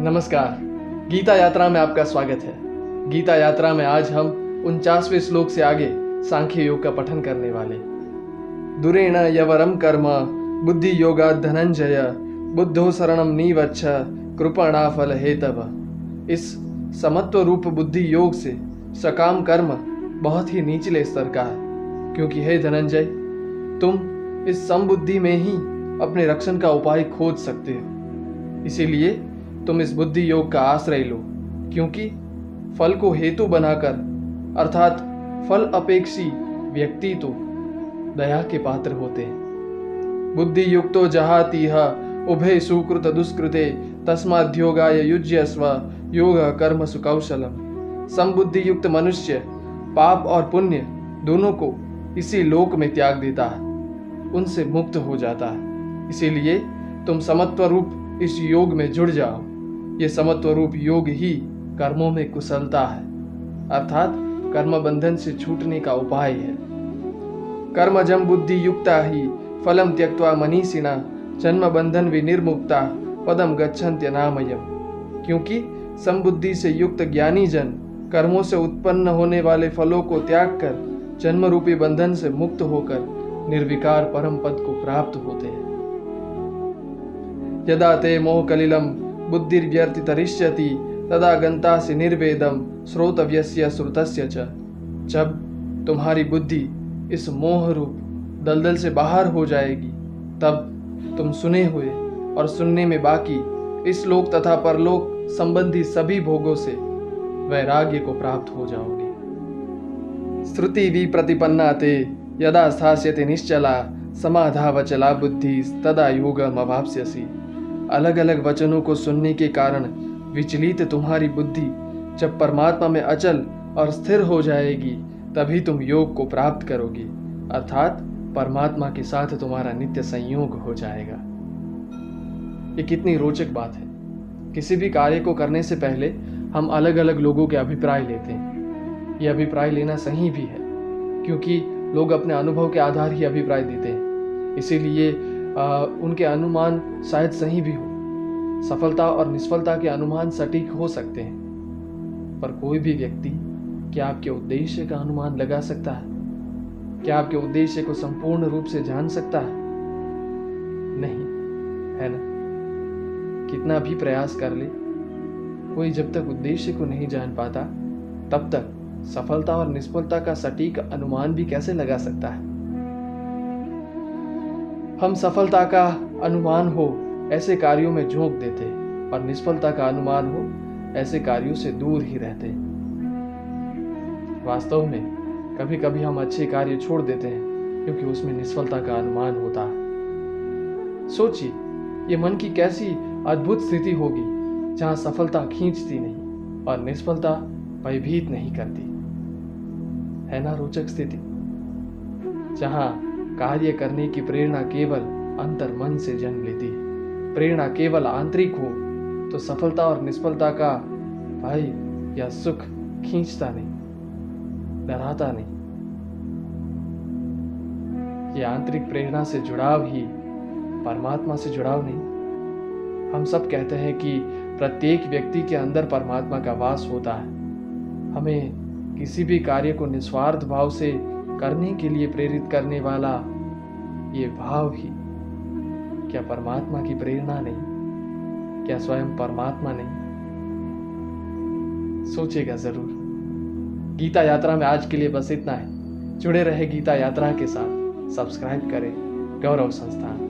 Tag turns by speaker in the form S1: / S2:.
S1: नमस्कार। गीता यात्रा में आपका स्वागत है। गीता यात्रा में आज हम उनचासवें श्लोक से आगे सांख्य योग का पठन करने वाले दुरेण यवरम कर्म, बुद्धि योगा धनंजय, बुद्धो शरणम नीवच्छ, कृपणा फल हेतव इस समत्व रूप बुद्धि योग से सकाम कर्म बहुत ही निचले स्तर का है। क्योंकि हे धनंजय, तुम इस समबुद्धि में ही अपने रक्षण का उपाय खोज सकते हो। इसीलिए तुम इस बुद्धि योग का आश्रय लो, क्योंकि फल को हेतु बनाकर, अर्थात फल अपेक्षी व्यक्ति तो दया के पात्र होते हैं। बुद्धि युक्तो जहातीह उभय सुकृत दुष्कृते, तस्माद्योगाय युज्यस्व, योग कर्म सुकौशलम। समबुद्धि युक्त मनुष्य, पाप और पुण्य दोनों को इसी लोक में त्याग देता है, उनसे मुक्त हो जाता है। इसीलिए तुम समत्व रूप इस योग में जुड़ जाओ। ये समत्व रूप योग ही कर्मों में कुशलता है, अर्थात कर्म बंधन से छूटने का उपाय है। कर्म जम बुद्धि युक्ता ही, फलम त्यक्वा मनीषिणा, जन्म बंधन विनिर्मुक्ता, पदम गच्छन्त्य नामयम। क्योंकि समबुद्धि से युक्त ज्ञानी जन कर्मों से उत्पन्न होने वाले फलों को त्याग कर जन्म रूपी बंधन से मुक्त होकर निर्विकार परम पद को प्राप्त होते हैं। यदा ते मोह कलिलम बुद्धिर्व्यर्ति तरिष्यति तदा गंतासि निर्वेदम श्रोतव्यस्य श्रुतस्य च। जब तुम्हारी बुद्धि इस मोह रूप दलदल से बाहर हो जाएगी, तब तुम सुने हुए और सुनने में बाकी इस लोक तथा परलोक संबंधी सभी भोगों से वैराग्य को प्राप्त हो जाओगे। श्रुति भी प्रतिपन्ना ते, यदा स्थास्यते निश्चला, समाधावचला बुद्धि तदा योगम अभाप्स्यसी अलग अलग वचनों को सुनने के कारण विचलित तुम्हारी बुद्धि जब परमात्मा में अचल और स्थिर हो जाएगी, तभी तुम योग को प्राप्त करोगी। अर्थात परमात्मा के साथ तुम्हारा नित्य संयोग हो जाएगा। ये कितनी रोचक बात है। किसी भी कार्य को करने से पहले हम अलग अलग लोगों के अभिप्राय लेते हैं। ये अभिप्राय लेना सही भी है, क्योंकि लोग अपने अनुभव के आधार ही अभिप्राय देते हैं। इसीलिए उनके अनुमान शायद सही भी हो। सफलता और निष्फलता के अनुमान सटीक हो सकते हैं। पर कोई भी व्यक्ति क्या आपके उद्देश्य का अनुमान लगा सकता है? क्या आपके उद्देश्य को संपूर्ण रूप से जान सकता है? नहीं, है ना? कितना भी प्रयास कर ले, कोई जब तक उद्देश्य को नहीं जान पाता, तब तक सफलता और निष्फलता का सटीक अनुमान भी कैसे लगा सकता है? हम सफलता का अनुमान हो, ऐसे कार्यों में झोंक देते, और निष्फलता का अनुमान हो, ऐसे कार्यों से दूर ही रहते। वास्तव में कभी कभी हम अच्छे कार्य छोड़ देते हैं, क्योंकि उसमें निष्फलता का अनुमान होता। सोचिए, ये मन की कैसी अद्भुत स्थिति होगी, जहाँ सफलता खींचती नहीं, और निष्फलता भयभीत नहीं करती। है ना रोचक स्थिति? जहाँ कार्य करने की प्रेरणा केवल अंतर मन से जन्म लेती है। प्रेरणा केवल आंतरिक हो तो सफलता और निष्फलता का भाई या सुख खींचता नहीं, डराता नहीं। ये आंतरिक प्रेरणा से जुड़ाव ही परमात्मा से जुड़ाव नहीं। हम सब कहते हैं कि प्रत्येक व्यक्ति के अंदर परमात्मा का वास होता है। हमें किसी भी कार्य को निस्वार्थ भाव से करने के लिए प्रेरित करने वाला ये भाव ही। क्या परमात्मा की प्रेरणा नहीं? क्या स्वयं परमात्मा नहीं? सोचेगा ज़रूर। गीता यात्रा में आज के लिए बस इतना है। जुड़े रहे गीता यात्रा के साथ। सब्सक्राइब करें। गौरव संस्थान।